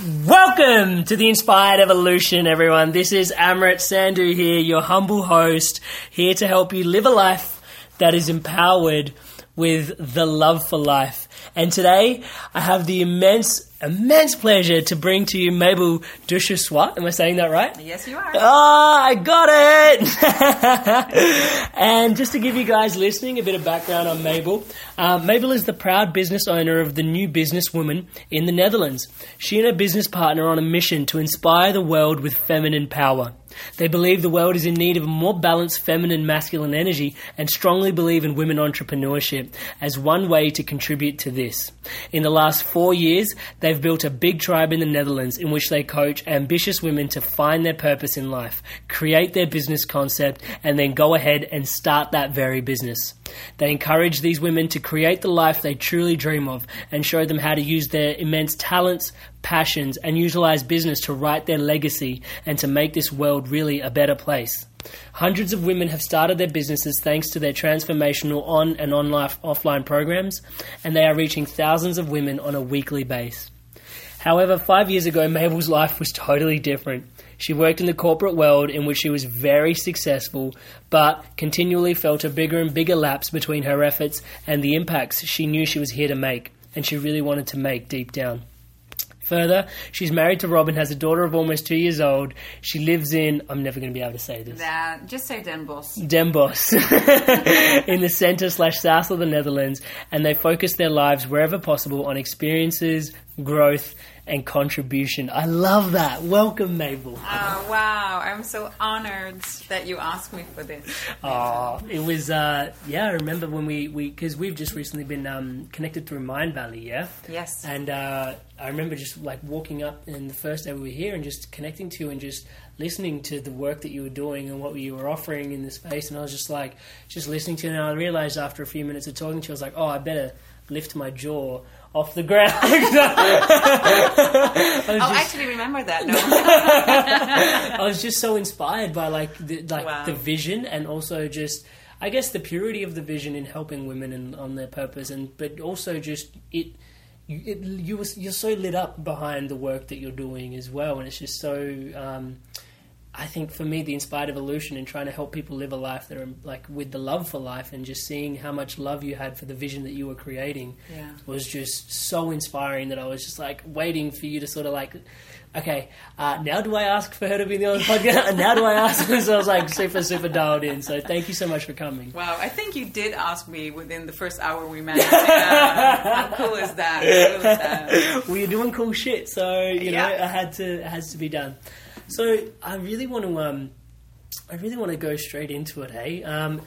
Welcome to the Inspired Evolution, everyone. This is Amrit Sandhu here, your humble host, here to help you live a life that is empowered with the love for life. And today, I have the immense, immense pleasure to bring to you Mabel Duchessois. Am I saying that right? Yes, you are. Ah, I got it! and just to give you guys listening a bit of background on Mabel, uh, Mabel is the proud business owner of the New Businesswoman in the Netherlands. She and her business partner are on a mission to inspire the world with feminine power. They believe the world is in need of a more balanced feminine masculine energy and strongly believe in women entrepreneurship as one way to contribute to this. In the last four years, they've built a big tribe in the Netherlands in which they coach ambitious women to find their purpose in life, create their business concept, and then go ahead and start that very business. They encourage these women to create the life they truly dream of and show them how to use their immense talents, passions, and utilize business to write their legacy and to make this world really a better place. Hundreds of women have started their businesses thanks to their transformational on and on life offline programs, and they are reaching thousands of women on a weekly base. However, five years ago, Mabel's life was totally different. She worked in the corporate world in which she was very successful, but continually felt a bigger and bigger lapse between her efforts and the impacts she knew she was here to make, and she really wanted to make deep down. Further, she's married to Rob and has a daughter of almost two years old. She lives in, I'm never going to be able to say this. That, just say Den Bosch. Den Bosch in the centre slash south of the Netherlands, and they focus their lives wherever possible on experiences, growth, and contribution. I love that. Welcome, Mabel. Oh, wow. I'm so honored that you asked me for this. Oh, it was, uh, yeah, I remember when we, because we, have just recently been um, connected through Mindvalley, yeah? Yes. And uh, I remember just like walking up in the first day we were here and just connecting to you and just listening to the work that you were doing and what you were offering in the space. And I was just like, just listening to you. And I realized after a few minutes of talking to you, I was like, oh, I better lift my jaw off the ground. I oh, just, actually, remember that. No. I was just so inspired by like the, like Wow. the vision and also just I guess the purity of the vision in helping women and on their purpose and but also just it. You, it, you was, you're so lit up behind the work that you're doing as well, and it's just so. Um, I think for me, the inspired evolution and trying to help people live a life that are like with the love for life and just seeing how much love you had for the vision that you were creating Yeah. was just so inspiring that I was just like waiting for you to sort of like, okay, uh, now do I ask for her to be on the podcast? and now do I ask? so I was like super, super dialed in. So thank you so much for coming. Wow, I think you did ask me within the first hour we met. Yeah. How cool is that? How cool is that? well, you're doing cool shit, so you know Yeah. it had to it has to be done. So I really want to um, I really want to go straight into it. Hey, um,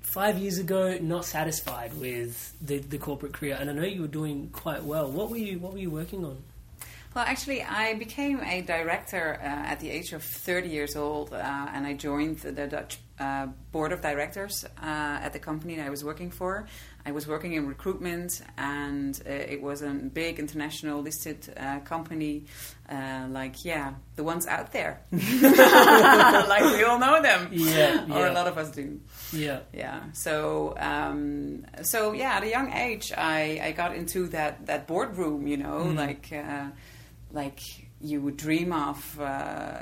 five years ago, not satisfied with the, the corporate career, and I know you were doing quite well. What were you What were you working on? Well, actually, I became a director uh, at the age of 30 years old, uh, and I joined the, Dutch uh, board of directors uh, at the company I was working for. I was working in recruitment, and uh, it was a big international listed uh, company, uh, like yeah, the ones out there, like we all know them, Yeah, or a lot of us do. Yeah. Yeah. So, um, so yeah, at a young age, I, I got into that, that boardroom, you know, like, uh, like you would dream of, uh,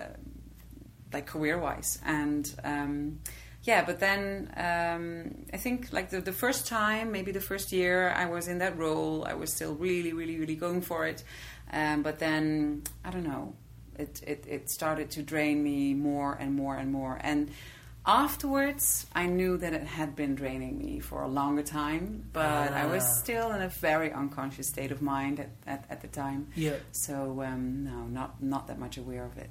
like career wise. And, um, yeah, but then um, I think like the, the first time, maybe the first year I was in that role, I was still really, really, really going for it. Um, but then, I don't know, it, it, it started to drain me more and more and more. And afterwards, I knew that it had been draining me for a longer time, but I was Ah. still in a very unconscious state of mind at, at, at the time. Yeah. So, um, no, not, not that much aware of it.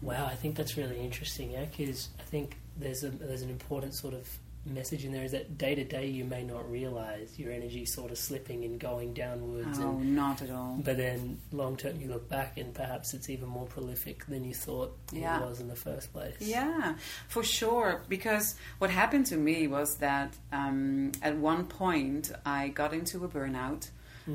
Wow, I think that's really interesting, yeah, because I think there's a there's an important sort of message in there is that day to day you may not realize your energy sort of slipping and going downwards, Oh, and not at all. but then long term you look back and perhaps it's even more prolific than you thought Yeah. it was in the first place. Yeah, for sure. Because what happened to me was that um, at one point I got into a burnout,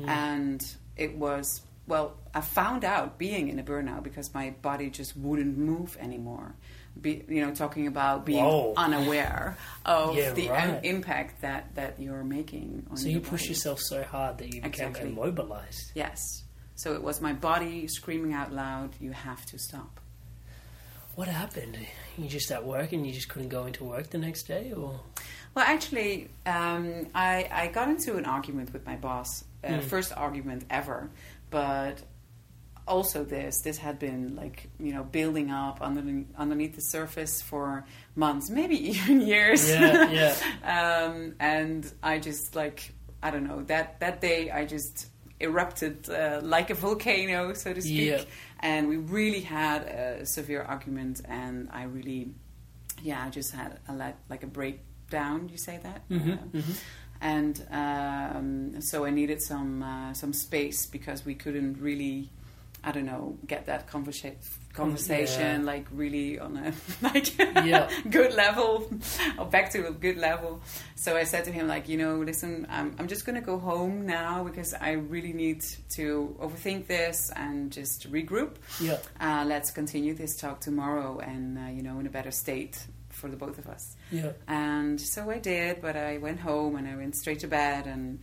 and it was well, I found out being in a burnout because my body just wouldn't move anymore. Be, you know, talking about being Whoa. unaware of Yeah, the right. im- impact that, that you're making on So you pushed body. yourself so hard that you became Exactly. immobilized. Yes. So it was my body screaming out loud, "You have to stop." What happened? You just at work and you just couldn't go into work the next day, or Well, actually, um, I, I got into an argument with my boss, uh, first argument ever, but also this this had been like you know building up underneath, underneath the surface for months, maybe even years. Yeah, yeah. um, and I just like I don't know that that day I just erupted uh, like a volcano, so to speak, Yeah. and we really had a severe argument, and I really yeah, I just had a like, like a breakdown. You say that, Uh, and um, so I needed some uh, some space because we couldn't really, I don't know, get that conversa- conversation Yeah. like really on a like Yeah. good level or back to a good level. So I said to him like, you know, listen, I'm I'm just gonna go home now because I really need to overthink this and just regroup yeah, uh, let's continue this talk tomorrow and uh, you know in a better state for the both of us yeah. and so i did but i went home and i went straight to bed and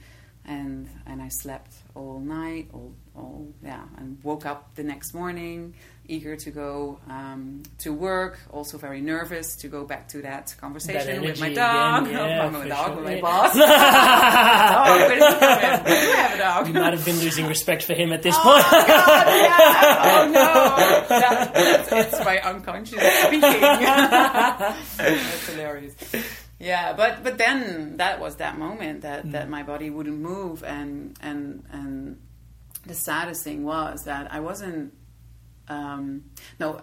and and i slept all night all, all yeah and woke up the next morning eager to go um, to work also very nervous to go back to that conversation with my dog again, yeah, my for dog sure, with my boss dog, where did he come in? We do have a dog You might have been losing respect for him at this Oh, point. God, yeah. Oh no, that, that's, it's my unconscious speaking. that's hilarious. Yeah, but but then that was that moment that, that my body wouldn't move, and and and the saddest thing was that I wasn't. Um, no,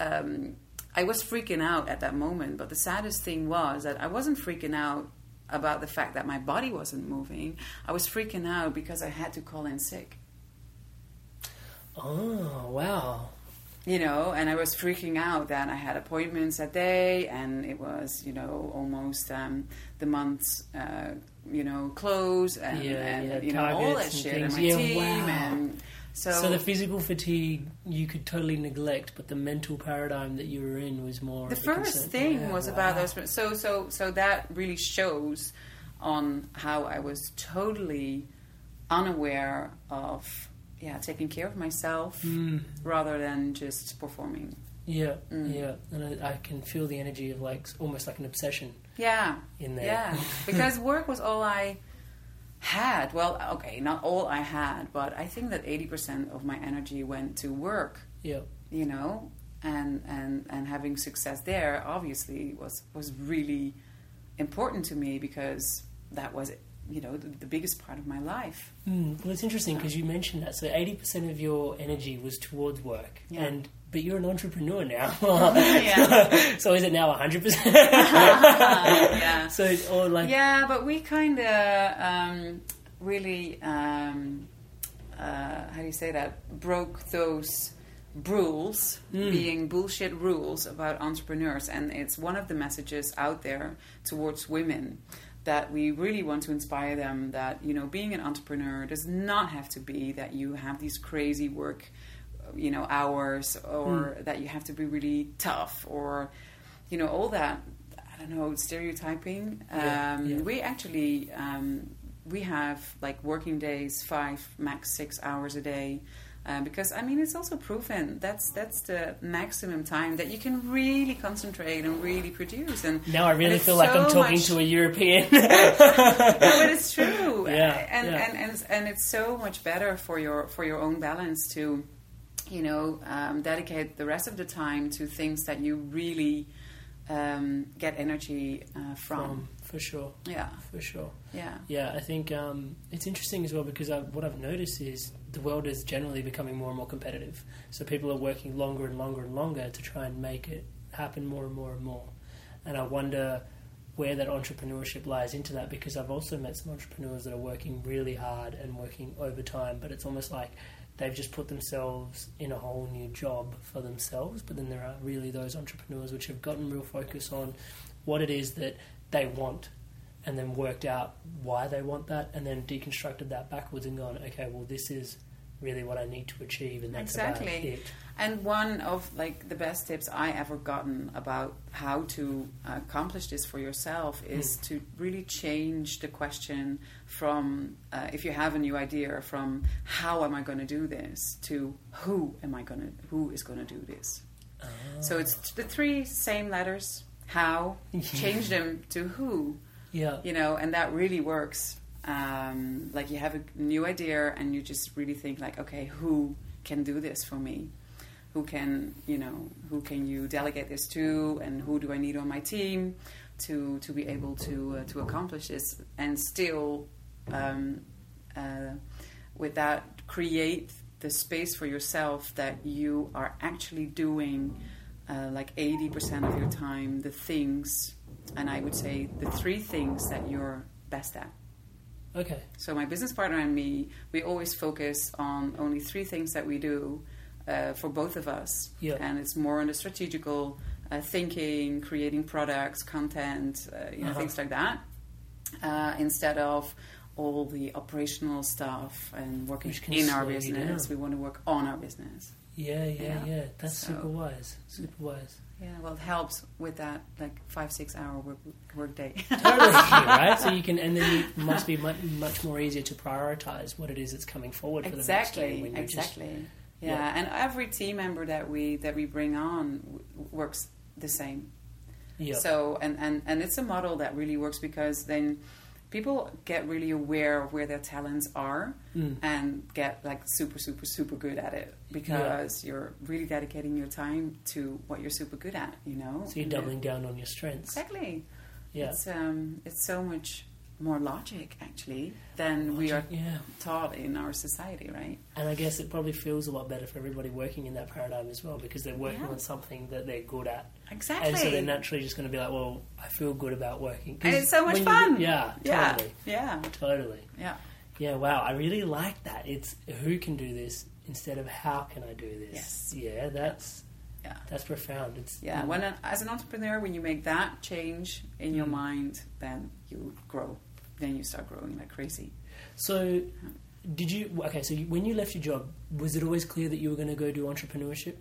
um, I was freaking out at that moment, but the saddest thing was that I wasn't freaking out about the fact that my body wasn't moving. I was freaking out because I had to call in sick. oh, wow. You know, and I was freaking out that I had appointments that day, and it was, you know, almost um, the month's, uh, you know, close, and, Yeah, and yeah, you know, all that shit, and my Yeah, team, wow. and so, So the physical fatigue you could totally neglect, but the mental paradigm that you were in was more. the first thing Yeah, was wow. about those. So, so, so that really shows on how I was totally unaware of, yeah, taking care of myself Mm. rather than just performing. Yeah, Mm. yeah, and I, I can feel the energy of like almost like an obsession. Yeah. in there. Yeah. because work was all I had. Well, okay, not all I had, but I think that 80% of my energy went to work, Yeah, you know? And and and having success there obviously was was really important to me because that was you know the, the biggest part of my life. mm. well, it's interesting because you mentioned that. So eighty percent of your energy was towards work, Yeah. and but you're an entrepreneur now. Yeah. so is it now hundred percent? yeah. So or like Yeah, but we kind of um, really um, uh, how do you say that broke those rules being bullshit rules about entrepreneurs and it's one of the messages out there towards women that we really want to inspire them that you know being an entrepreneur does not have to be that you have these crazy work you know hours or that you have to be really tough or you know all that i don't know stereotyping. Yeah, um, yeah. we actually um, we have like working days five max six hours a day uh, because I mean it's also proven that's that's the maximum time that you can really concentrate and really produce and Now I really feel like I'm talking much- to a European. no, but it's true. Yeah, and, yeah. and and and it's so much better for your for your own balance to, you know, um, dedicate the rest of the time to things that you really um, get energy uh, from. um, for sure, Yeah, for sure. yeah, Yeah, I think um, it's interesting as well because I, what I've noticed is the world is generally becoming more and more competitive. So people are working longer and longer and longer to try and make it happen more and more and more. And I wonder where that entrepreneurship lies into that because I've also met some entrepreneurs that are working really hard and working overtime, but it's almost like they've just put themselves in a whole new job for themselves. But then there are really those entrepreneurs which have gotten real focus on what it is that they want and then worked out why they want that and then deconstructed that backwards and gone, okay, well, this is really what I need to achieve, and that's about exactly. it. And one of like the best tips I ever gotten about how to accomplish this for yourself is Hmm. to really change the question from uh, if you have a new idea from how am I going to do this to who am I going to who is going to do this. So it's the three same letters. How change them to who Yeah. you know, and that really works. Um, like you have a new idea and you just really think like, okay, who can do this for me? Who can, you know, who can you delegate this to, and who do I need on my team to to be able to uh, to accomplish this, and still, um, uh, with that, create the space for yourself that you are actually doing uh, like 80% of your time the things and i would say the three things that you're best at Okay. so my business partner and me we always focus on only three things that we do uh, for both of us Yeah. and it's more on the strategical uh, thinking creating products content uh, you know Uh-huh. things like that uh, instead of all the operational stuff and working in our business down. we want to work on our business Yeah, yeah, yeah. Yeah. That's So- super wise. Super wise. Yeah well it helps with that like five six hour work, work day Totally, right? So you can, and then it must be much, much more easier to prioritize what it is that's coming forward for the next exactly when you're just exactly yeah. Yeah. and every team member that we that we bring on w- works the same yeah. so and, and and it's a model that really works because then people get really aware of where their talents are Mm. and get like super super super good at it because you're really dedicating your time to what you're super good at you know so you're And doubling down on your strengths. exactly Yeah. it's um it's so much more logic actually than we are yeah. taught in our society right And I guess it probably feels a lot better for everybody working in that paradigm as well because they're working Yeah. on something that they're good at. Exactly. And so they're naturally just going to be like, well, I feel good about working. and it's so much fun. yeah, yeah, totally. yeah, Totally. yeah. Yeah, wow. I really like that. It's who can do this instead of how can I do this. Yes. Yeah, that's Yeah. that's profound. It's Yeah, when an, as an entrepreneur, when you make that change in Mm. your mind, then you grow. Then you start growing like crazy. So, did you? Okay, so you, when you left your job, was it always clear that you were going to go do entrepreneurship?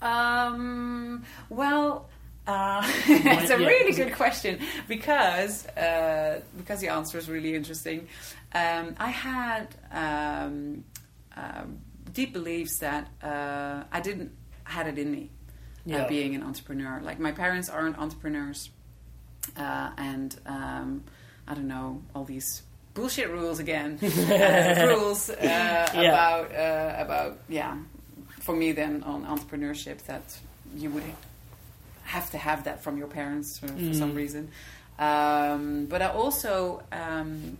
Um, well, uh, it's a yeah, really it- good question because uh, because the answer is really interesting. Um, I had um, um, deep beliefs that uh, I didn't had it in me Yeah. uh, being an entrepreneur. Like my parents aren't entrepreneurs, uh, and um, I don't know all these bullshit rules again. uh, rules uh, about uh, about yeah. For me, then on entrepreneurship, that you would have to have that from your parents for, for some reason. Um, but I also um,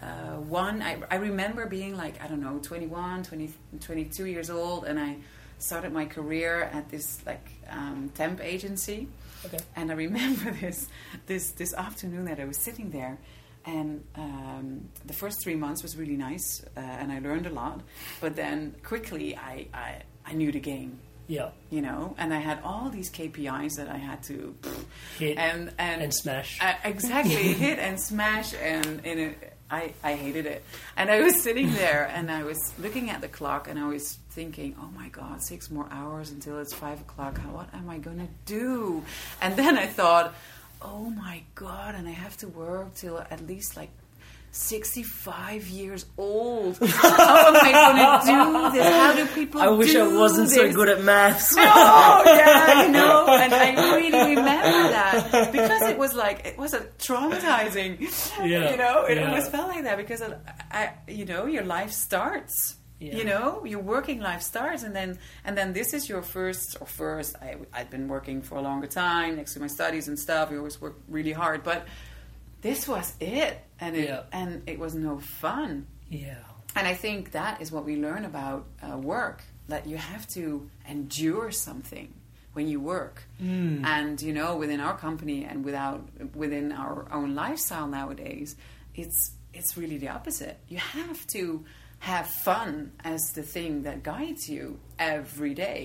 uh, one I, I remember being like I don't know 21, 20, 22 years old, and I started my career at this like um, temp agency. Okay. And I remember this this this afternoon that I was sitting there, and um, the first three months was really nice, uh, and I learned a lot. But then quickly, I, I, I knew the game, Yeah. you know, and I had all these KPIs that I had to Hit and and, and smash. Uh, exactly, hit and smash, and in it, I I hated it. And I was sitting there, and I was looking at the clock, and I was thinking, oh my god, six more hours until it's five o'clock. What am I gonna do? And then I thought, oh my god, and I have to work till at least like. 65 years old. How am I going to do this? How do people I wish I wasn't so good at maths. Oh yeah, you know, and I really remember that because it was like it was a traumatizing. Yeah, you know, it yeah. always felt like that because I, I, you know, your life starts. Yeah. You know, your working life starts, and then and then this is your first or first. I, I'd been working for a longer time next to my studies and stuff. We always work really hard, but this was it, and it Yeah. and it was no fun. yeah. And I think that is what we learn about uh, work that you have to endure something when you work. And you know, within our company and without within our own lifestyle nowadays, it's it's really the opposite. You have to have fun as the thing that guides you every day.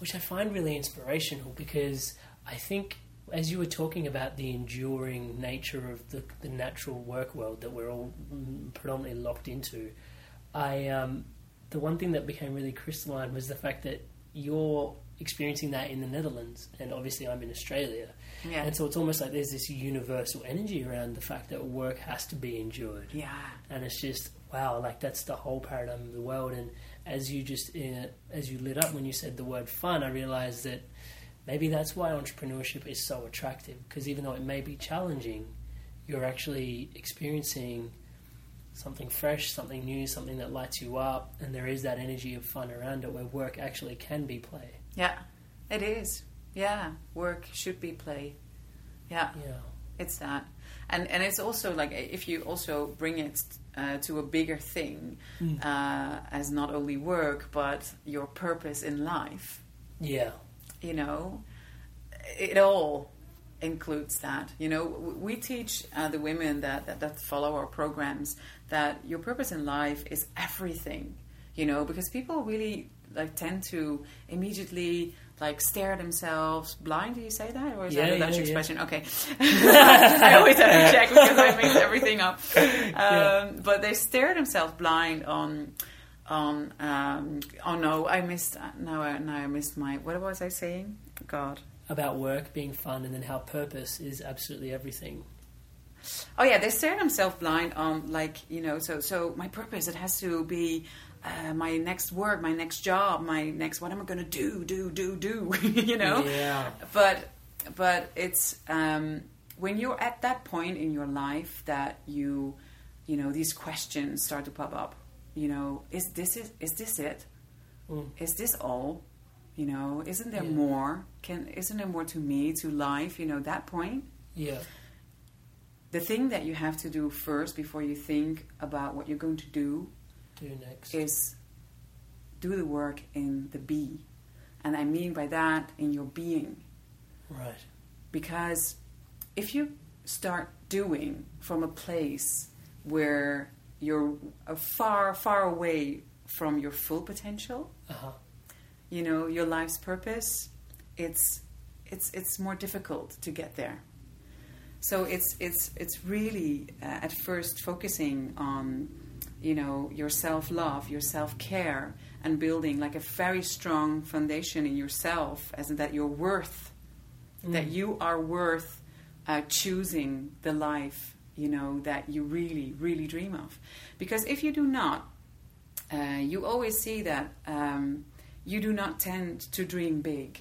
which I find really inspirational because I think as you were talking about the enduring nature of the, the natural work world that we're all predominantly locked into, I um, the one thing that became really crystalline was the fact that you're experiencing that in the Netherlands, and obviously I'm in Australia, Yeah. and so it's almost like there's this universal energy around the fact that work has to be endured Yeah. and it's just wow like that's the whole paradigm of the world and as you just uh, as you lit up when you said the word fun i realized that maybe that's why entrepreneurship is so attractive because even though it may be challenging you're actually experiencing something fresh something new something that lights you up and there is that energy of fun around it where work actually can be play Yeah. It is. Yeah. Work should be play. Yeah. yeah It's that, and and it's also like if you also bring it uh, to a bigger thing, uh, as not only work but your purpose in life. yeah You know, it all includes that. You know, we teach uh, the women that, that that follow our programs that your purpose in life is everything. You know, because people really like tend to immediately like stare at themselves blind. Do you say that, or is Yeah, that a Dutch yeah, yeah. expression? Okay, I always have to check because I mix everything up. Um. But they stare themselves blind on on. Um, oh no, I missed. Now I now I missed my. What was I saying? God. about work being fun and then how purpose is absolutely everything Oh yeah, they stare themselves blind on like you know. So so my purpose it has to be uh, my next work, my next job, my next what am I going to do, do, do, do. you know. Yeah. But but it's um, when you're at that point in your life that you you know these questions start to pop up. You know, is this is is this it? Mm. Is this all? You know, isn't there Yeah. more? Can isn't there more to me, to life? You know, that point yeah the thing that you have to do first before you think about what you're going to do do next is do the work in the be. And I mean by that in your being. right Because if you start doing from a place where you're uh, far, far away from your full potential, uh-huh. You know, your life's purpose, it's it's it's more difficult to get there. So it's it's it's really uh, at first focusing on you know your self love, your self care, and building like a very strong foundation in yourself, as in that you're worth, that you are worth uh, choosing the life you know that you really really dream of. Because if you do not, uh, you always see that um, you do not tend to dream big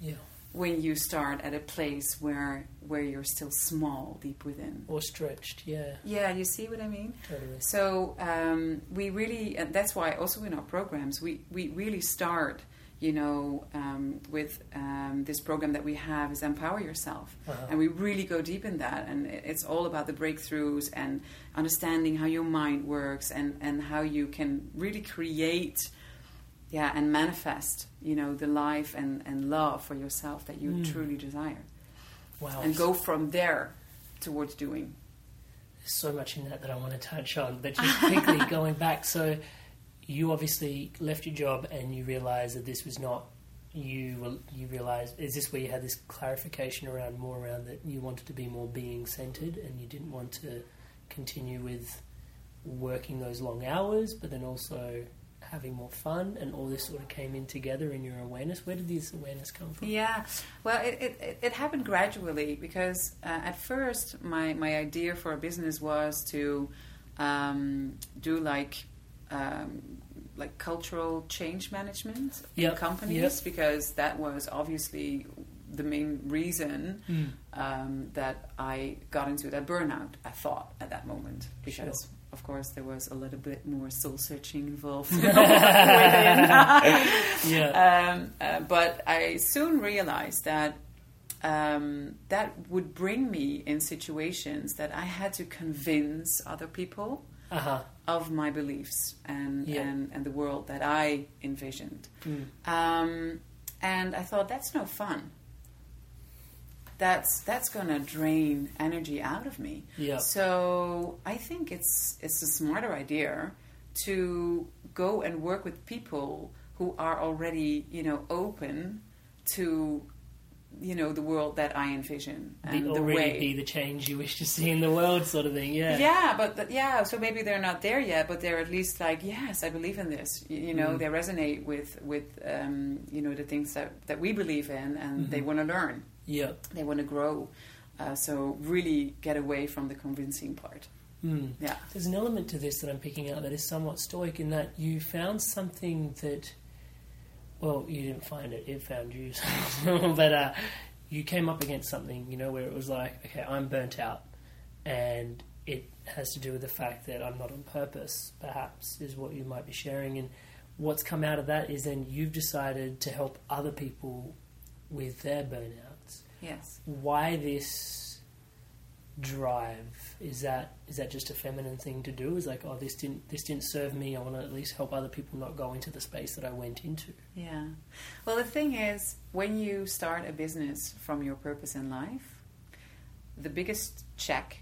yeah when you start at a place where where you're still small deep within. or stretched yeah Yeah, you see what I mean. Totally. So um, we really, and that's why also in our programs we we really start, you know, um, with um, this program that we have is empower yourself, Uh-huh. and we really go deep in that, and it's all about the breakthroughs and understanding how your mind works and and how you can really create. Yeah, and manifest, you know, the life and, and love for yourself that you truly desire wow and go from there towards doing. there's so much in that that I want to touch on, but just quickly going back. So you obviously left your job and you realised that this was not you. You realised is this where you had this clarification around more around that you wanted to be more being centered and you didn't want to continue with working those long hours, but then also having more fun, and all this sort of came in together in your awareness. Where did this awareness come from? Yeah, well, it, it, it- it happened gradually because uh, at first my, my idea for a business was to um, do like um, like cultural change management Yep, in companies yep. because that was obviously the main reason Hmm. um, that I got into that burnout. I thought at that moment because. Of course, there was a little bit more soul searching involved. Yeah. Um, uh, but I soon realized that um, that would bring me in situations that I had to convince other people Uh huh. of my beliefs and, Yeah. and, and the world that I envisioned. Mm. Um, and I thought, that's no fun. That's that's gonna drain energy out of me. Yeah. So I think it's it's a smarter idea to go and work with people who are already you know open to you know the world that I envision and the already way be the change you wish to see in the world, sort of thing. Yeah. yeah, but th- yeah, so maybe they're not there yet, but they're at least like, yes, I believe in this. You, you know, Mm. they resonate with with um, you know the things that that we believe in, and Mm-hmm. they want to learn, Yeah. they want to grow. Uh, so really get away from the convincing part. Mm. Yeah. There's an element to this that I'm picking out that is somewhat stoic in that you found something that, well, you didn't find it, it found you. but uh, you came up against something, you know, where it was like, okay, I'm burnt out. And it has to do with the fact that I'm not on purpose, perhaps, is what you might be sharing. And what's come out of that is then you've decided to help other people with their burnouts Yes. why this drive is that is that just a feminine thing to do is like oh this didn't this didn't serve me i want to at least help other people not go into the space that i went into Yeah. Well, the thing is, when you start a business from your purpose in life, the biggest check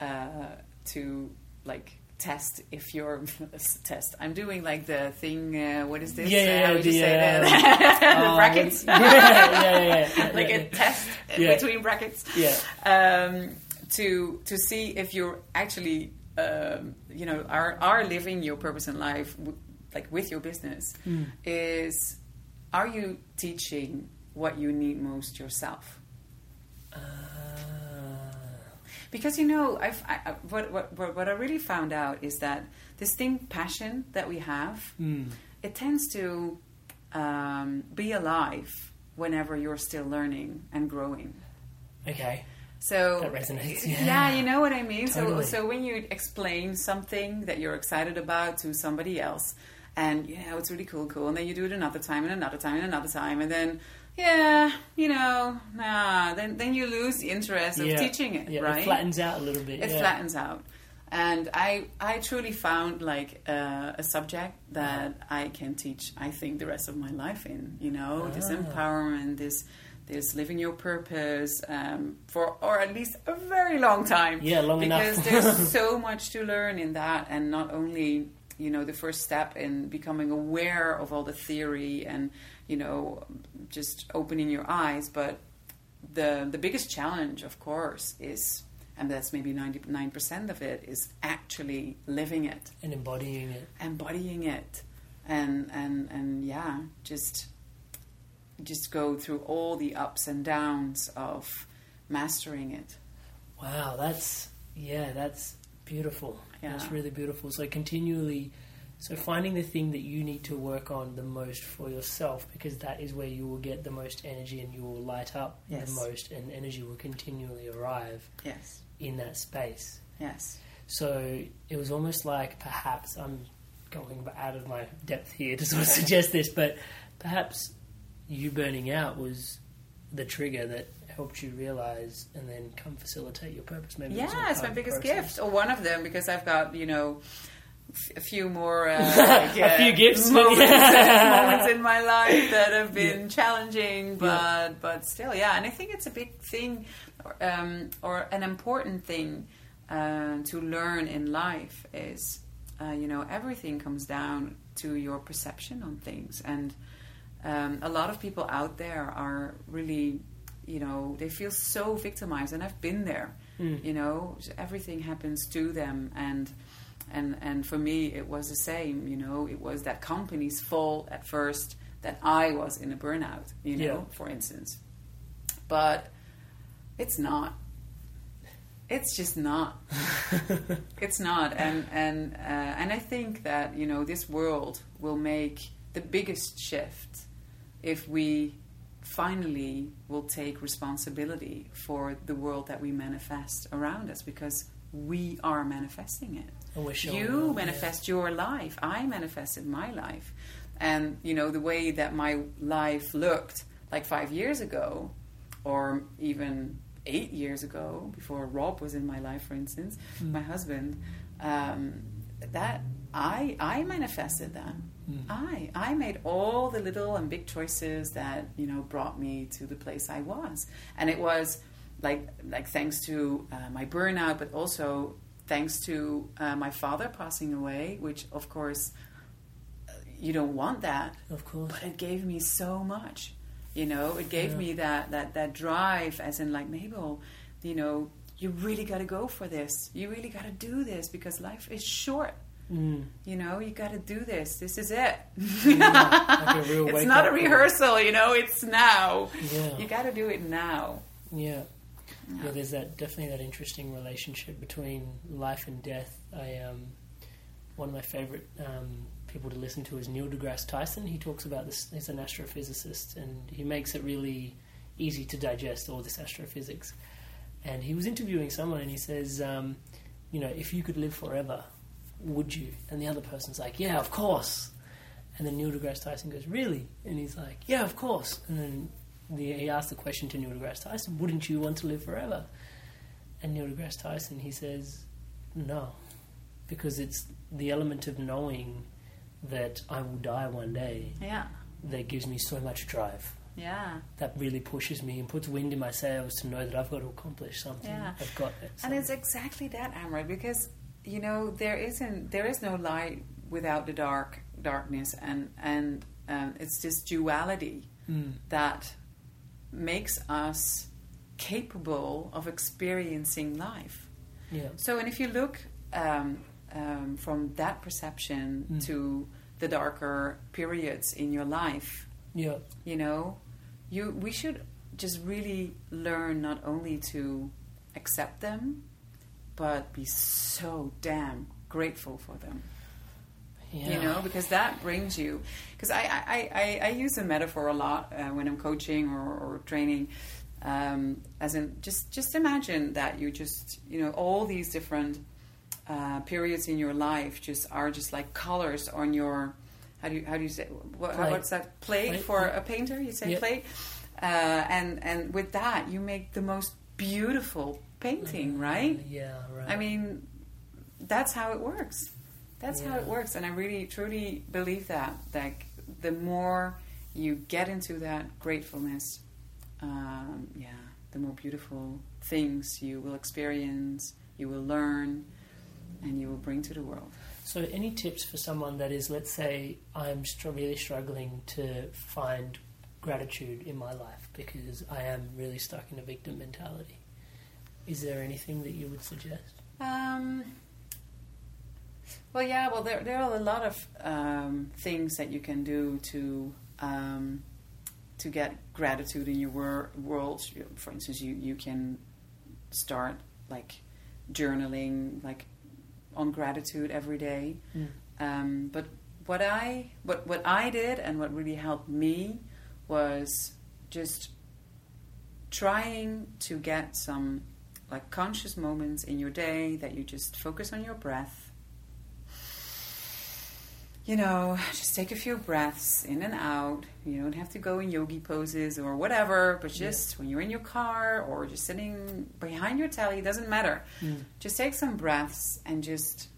uh, to like test if you're test. I'm doing like the thing. Uh, what is this? Yeah, yeah, Uh, how would you the, say that? the Oh, brackets. yeah, yeah, yeah, yeah, like a test Yeah. between brackets. Yeah. Um, to to see if you're actually um, you know are are living your purpose in life w- like with your business Hmm. is are you teaching what you need most yourself? Uh, because you know I've, I, what what what I really found out is that this thing passion that we have mm, it tends to um, be alive whenever you're still learning and growing. Okay So That resonates, Yeah. yeah. you know what I mean. Totally. So so when you explain something that you're excited about to somebody else, and yeah, it's really cool, cool, and then you do it another time and another time and another time, and then yeah, you know, nah, then then you lose the interest of yeah teaching it, yeah right? it flattens out a little bit it yeah. flattens out. And I, I truly found like uh, a subject that I can teach. I think the rest of my life in. You know, this Ah. empowerment, this, this living your purpose um, for, or at least a very long time. Yeah, long enough. because there's so much to learn in that, and not only you know the first step in becoming aware of all the theory and you know just opening your eyes, but the the biggest challenge, of course, is and that's maybe ninety nine percent of it is actually living it, and embodying it embodying it, and and and yeah, just just go through all the ups and downs of mastering it. Wow, that's yeah, that's beautiful. That's really beautiful. So continually, so finding the thing that you need to work on the most for yourself, because that is where you will get the most energy and you will light up Yes. the most, and energy will continually arrive Yes, in that space. yes, So it was almost like perhaps I'm going out of my depth here to sort of suggest this, but perhaps you burning out was the trigger that helped you realize and then come facilitate your purpose. Maybe it was all yeah. It's my biggest process. gift, or one of them, because I've got you know. f- A few more, uh, like, A few uh, gifts. moments, moments in my life that have been challenging, but Yeah. but still, yeah. And I think it's a big thing, or, um, or an important thing uh, to learn in life is, uh, you know, everything comes down to your perception on things. And um, a lot of people out there are really, you know, they feel so victimized. And I've been there, you know, everything happens to them. And and and for me it was the same you know it was that company's fault at first that i was in a burnout you know Yeah. for instance but it's not it's just not it's not and and uh, and i think that you know this world will make the biggest shift if we finally will take responsibility for the world that we manifest around us because we are manifesting it. And you manifest your life. I manifested my life. And you know the way that my life looked like five years ago or even eight years ago before rob was in my life for instance my husband um, that i i manifested that i i made all the little and big choices that you know brought me to the place i was. And it was like like thanks to uh, my burnout but also thanks to uh, my father passing away which of course uh, you don't want that Of course. but it gave me so much you know? It gave me that that that drive as in like mabel you know you really got to go for this. You really got to do this because life is short Mm. you know you got to do this this is it Like a real it's not a rehearsal you know it's now Yeah. you got to do it now Yeah. Yeah, there's that definitely that interesting relationship between life and death. I um, one of my favorite um, people to listen to is Neil deGrasse Tyson. He talks about this. He's an astrophysicist, and he makes it really easy to digest all this astrophysics. And he was interviewing someone, and he says, um, you know, if you could live forever, would you? And the other person's like, yeah, of course. And then Neil deGrasse Tyson goes, really? And he's like, yeah, of course. And then the, he asked the question to Neil deGrasse Tyson, wouldn't you want to live forever? And Neil deGrasse Tyson, he says, no, because it's the element of knowing that I will die one day yeah that gives me so much drive. yeah That really pushes me and puts wind in my sails to know that I've got to accomplish something. Yeah. I've got it. And it's exactly that, Amrit, because you know there isn't there is no light without the dark darkness, and and um, it's this duality that makes us capable of experiencing life. yeah. So, and if you look um, um, from that perception to the darker periods in your life, Yeah. you know you we should just really learn not only to accept them but be so damn grateful for them. Yeah. you know because that brings you because I, I, I, I use a metaphor a lot uh, when i'm coaching or, or training um, as in just just imagine that you just you know all these different uh, periods in your life just are just like colors on your how do you how do you say what, what's that? Plate, Plate, for a painter you say Yeah. plate? Uh, and and with that you make the most beautiful painting right Yeah, right. I mean, that's how it works. That's how it works, and I really truly believe that. Like the more you get into that gratefulness, um, yeah, the more beautiful things you will experience, you will learn, and you will bring to the world. So, any tips for someone that is, let's say, I'm really struggling to find gratitude in my life because I am really stuck in a victim mentality? Is there anything that you would suggest? Um, well, yeah. Well, there there are a lot of um, things that you can do to um, to get gratitude in your wor- world. For instance, you you can start like journaling, like on gratitude every day. Um, but what I what what I did and what really helped me was just trying to get some like conscious moments in your day that you just focus on your breath. You know, just take a few breaths in and out. You don't have to go in yogi poses or whatever, but just when you're in your car or just sitting behind your telly, it doesn't matter. Mm. Just take some breaths and just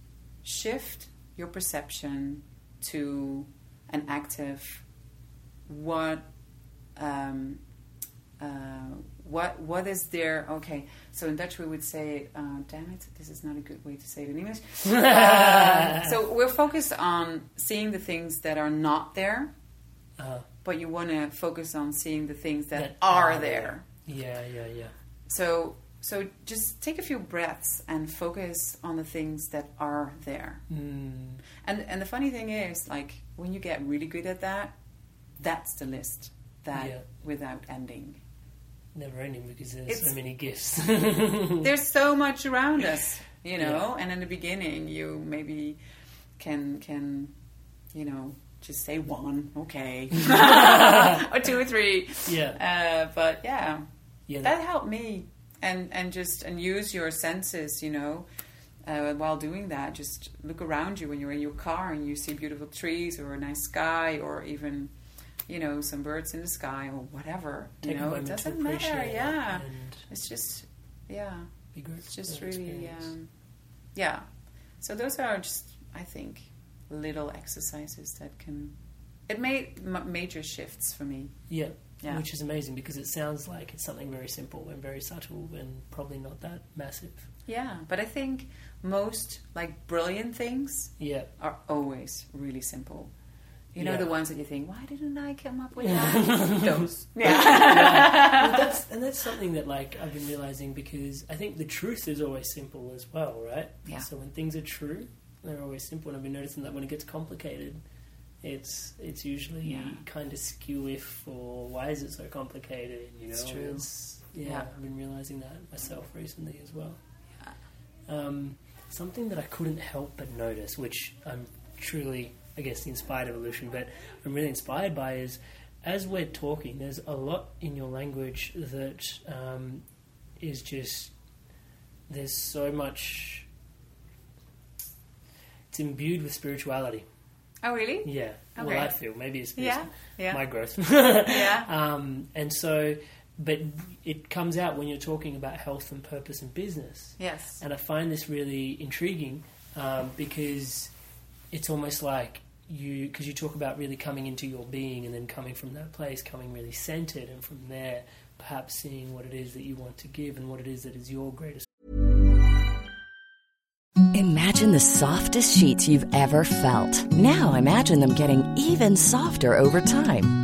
shift your perception to an active what um, uh, what what is there? Okay, so in Dutch we would say, uh, "Damn it, this is not a good way to say it in English." Uh, so we're focused on seeing the things that are not there, Uh, but you want to focus on seeing the things that, That are, are there. yeah, yeah, yeah. So so just take a few breaths and focus on the things that are there. Mm, And and the funny thing is, like when you get really good at that, that's the list that Yeah. without ending. never ending because there's It's- so many gifts. There's so much around us, you know. And in the beginning, you maybe can can you know just say one, okay, or two or three. yeah, Uh, but yeah, yeah. that helped me and and just and use your senses you know uh, while doing that just look around you when you're in your car and you see beautiful trees or a nice sky or even you know some birds in the sky or whatever you Take a know it doesn't matter yeah it's just yeah it's just really um, yeah so those are just i think little exercises that can it made m- major shifts for me Yeah. Yeah. Which is amazing because it sounds like it's something very simple and very subtle and probably not that massive. Yeah, but I think most like brilliant things Yeah. are always really simple. You know Yeah. the ones that you think, why didn't I come up with that? Those. Yeah. well, that's, and that's something that like I've been realizing because I think the truth is always simple as well, right? Yeah. So when things are true, they're always simple, and I've been noticing that when it gets complicated, it's it's usually Yeah. kind of skew-if or why is it so complicated? You know, It's true. It's- yeah, Yeah. I've been realizing that myself recently as well. Um, something that I couldn't help but notice, which I'm truly, I guess, the inspired evolution, but I'm really inspired by is as we're talking, there's a lot in your language that um, is just, there's so much, it's imbued with spirituality. oh really? Yeah. Okay. Well, I feel maybe it's Yeah, yeah. my growth. Yeah. Um, and so, but it comes out when you're talking about health and purpose and business. Yes. And I find this really intriguing um, because it's almost like you, because you talk about really coming into your being and then coming from that place, coming really centered, and from there, perhaps seeing what it is that you want to give and what it is that is your greatest. Imagine the softest sheets you've ever felt. Now imagine them getting even softer over time.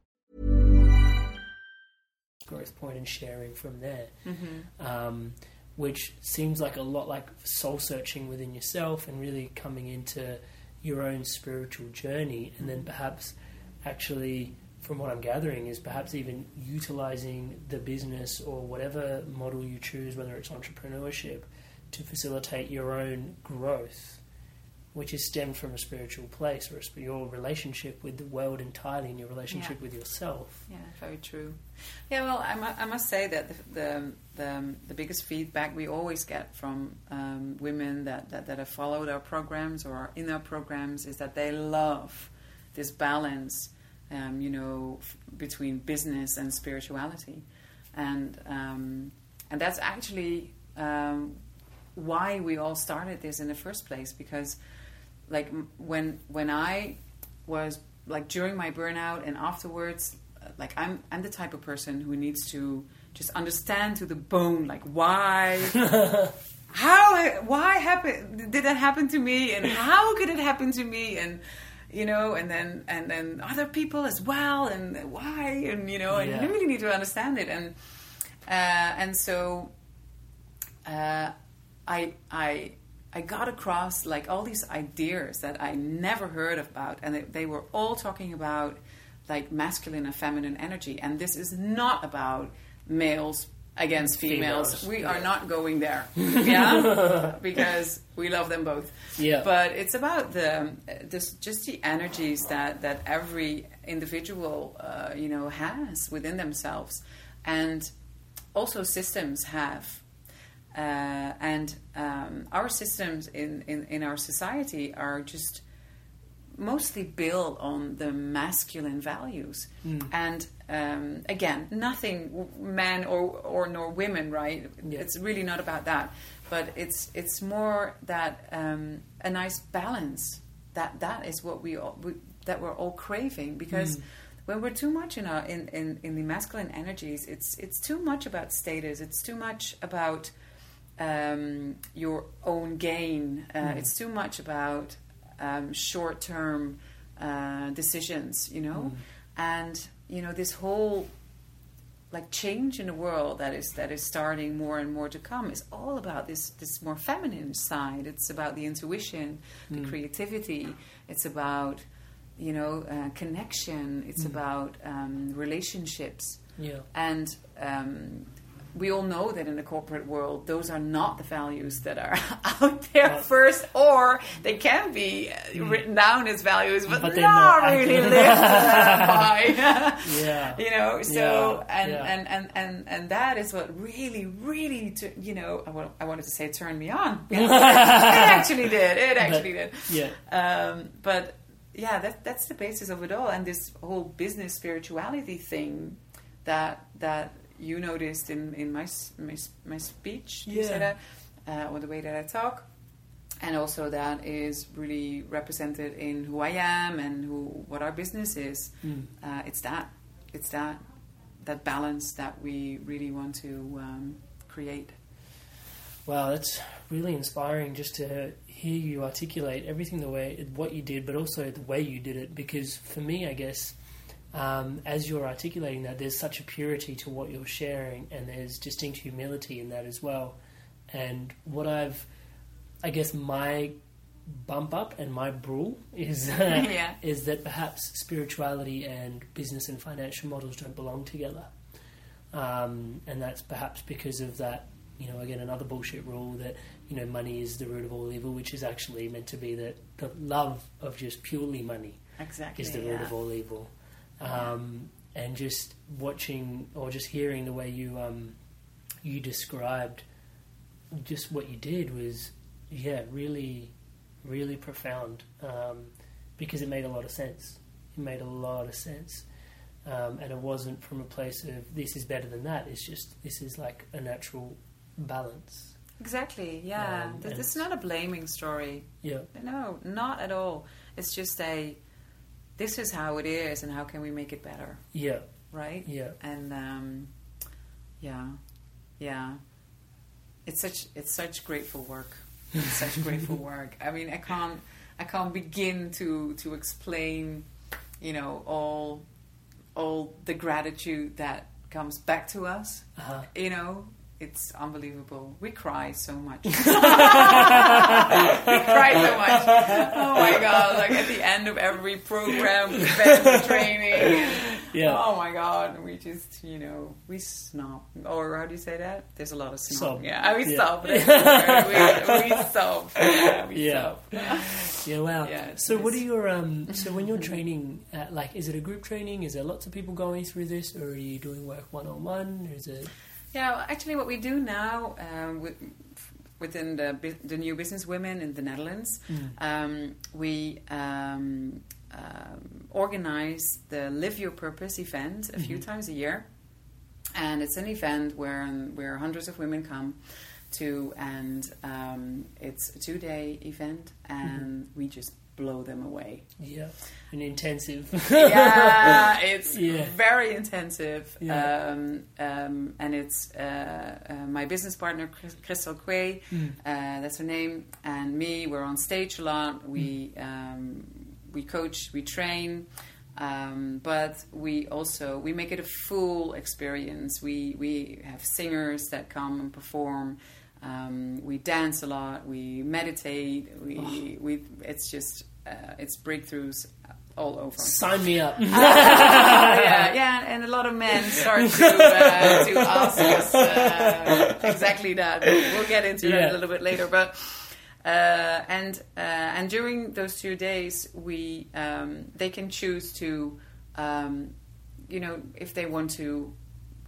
Growth point and sharing from there, um, which seems like a lot like soul searching within yourself and really coming into your own spiritual journey, and then perhaps actually, from what I'm gathering, is perhaps even utilizing the business or whatever model you choose, whether it's entrepreneurship, to facilitate your own growth. Which is stemmed from a spiritual place, or a, sp- your relationship with the world entirely, and your relationship Yeah. with yourself. Yeah, very true. Yeah, well, I, mu- I must say that the, the the the biggest feedback we always get from um, women that, that that have followed our programs or are in our programs is that they love this balance, um, you know, f- between business and spirituality, and um, and that's actually um, why we all started this in the first place because like when when I was like during my burnout and afterwards like I'm I'm the type of person who needs to just understand to the bone like why how why happened did that happen to me? And how could it happen to me? And you know and then and then other people as well and why? And you know and Yeah. you really need to understand it. And uh, and so uh, I I I got across like all these ideas that I never heard about, and they, they were all talking about like masculine and feminine energy, and this is not about males against females. Females, We are not going there, yeah, because we love them both. Yeah. but it's about the this just the energies that that every individual uh, you know has within themselves, and also systems have. Uh, and um, our systems in, in, in our society are just mostly built on the masculine values. And um, again, nothing men or, or nor women, right? It's really not about that. But it's it's more that um, a nice balance. That that is what we, all, we that we're all craving because. When we're too much in, our, in, in, in the masculine energies, it's it's too much about status. It's too much about um, your own gain. Uh, It's too much about um, short term uh, decisions, you know, and you know this whole like change in the world that is that is starting more and more to come is all about this this more feminine side. It's about the intuition, the creativity. It's about you know uh, connection. It's about um, relationships. Yeah. And um, we all know that in the corporate world, those are not the values that are out there Well- first, or they can be uh, written down as values, but, But not, not really lived by. Yeah. you know, so Yeah, and, yeah. and and and and that is what really, really, you know, I, wanted to say turned me on. it actually did. It actually did. yeah. Um, but yeah, that, that's the basis of it all, and this whole business spirituality thing that that you noticed in in my my, my speech, you Yeah. said that, uh, or the way that I talk, and also that is really represented in who I am and who what our business is. Hmm. Uh, it's that, it's that that balance that we really want to um, create. Wow, that's really inspiring just to hear you articulate everything the way what you did, but also the way you did it. Because for me, I guess, um, as you're articulating that, there's such a purity to what you're sharing, and there's distinct humility in that as well. And what I've, I guess, my bump up and my rule is Yeah. is that perhaps spirituality and business and financial models don't belong together um, and that's perhaps because of that. You know, again, another bullshit rule that you know money is the root of all evil, which is actually meant to be that the love of just purely money Exactly. is the root yeah. of all evil. Um, and just watching or just hearing the way you um, you described just what you did was, yeah, really, really profound um, because it made a lot of sense. It made a lot of sense. Um, and it wasn't from a place of this is better than that. It's just this is like a natural balance. Exactly. Yeah. Um, Th- and this is not a blaming story. Yeah, No, not at all. It's just a this is how it is and how can we make it better, yeah, right? yeah, And um, yeah, yeah. It's such it's such grateful work. It's such grateful work. I mean, I can't I can't begin to to explain, you know, all all the gratitude that comes back to us. uh-huh. You know, it's unbelievable. We cry so much. we cry so much. Oh my god! Like at the end of every program, training. Yeah. Oh my god! We just, you know, we snob. Or how do you say that? There's a lot of snob. Sob. Yeah, we Yeah. sob. That's the word. we, we sob. Yeah, we Yeah. sob. Yeah, wow. Yeah, so, what are your um? So, when you're training, at, like, is it a group training? Is there lots of people going through this, or are you doing work one on one? Is it? Yeah, well, actually, what we do now um, with, within the the new business women in the Netherlands, um, we um, um, organize the Live Your Purpose event a few times a year, and it's an event where where hundreds of women come to, and um, it's a two day event, and we just blow them away. Yeah, an intensive. yeah, it's Yeah. very intensive. Yeah. Um, um, and it's uh, uh, my business partner, Crystal Quay, Mm. uh, that's her name, and me. We're on stage a lot. We Mm. um, we coach, we train. Um, but we also we make it a full experience. We we have singers that come and perform. Um, we dance a lot. We meditate. We we. It's just uh, it's breakthroughs all over. Sign me up. yeah, yeah, and a lot of men start to uh, to ask us uh, exactly that. We'll get into that a little bit later, but. Uh, and uh, and during those two days, we um, they can choose to, um, you know, if they want to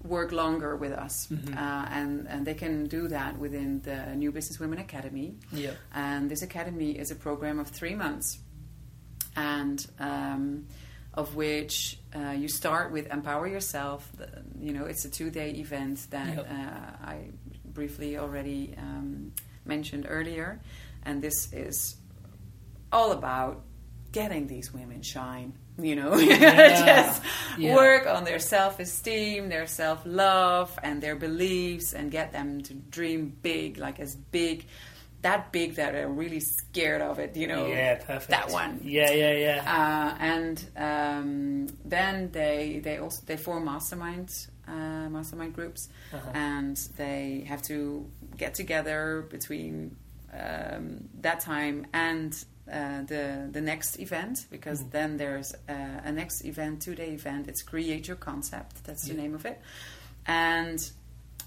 work longer with us, Mm-hmm. uh, and and they can do that within the New Business Women Academy. Yeah. And this academy is a program of three months, and um, of which uh, you start with Empower Yourself. You know, it's a two day event that Yep. uh, I briefly already um, mentioned earlier. And this is all about getting these women shine. You know, just Yeah. work on their self esteem, their self love, and their beliefs, and get them to dream big, like as big, that big that they're really scared of it. You know, yeah, perfect. that one. Yeah, yeah, yeah. Uh, and um, then they they also they form mastermind uh, mastermind groups, Uh-huh. and they have to get together between um, that time and uh, the the next event because Mm-hmm. then there's uh, a next event two day event. It's create your concept. That's the name of it, and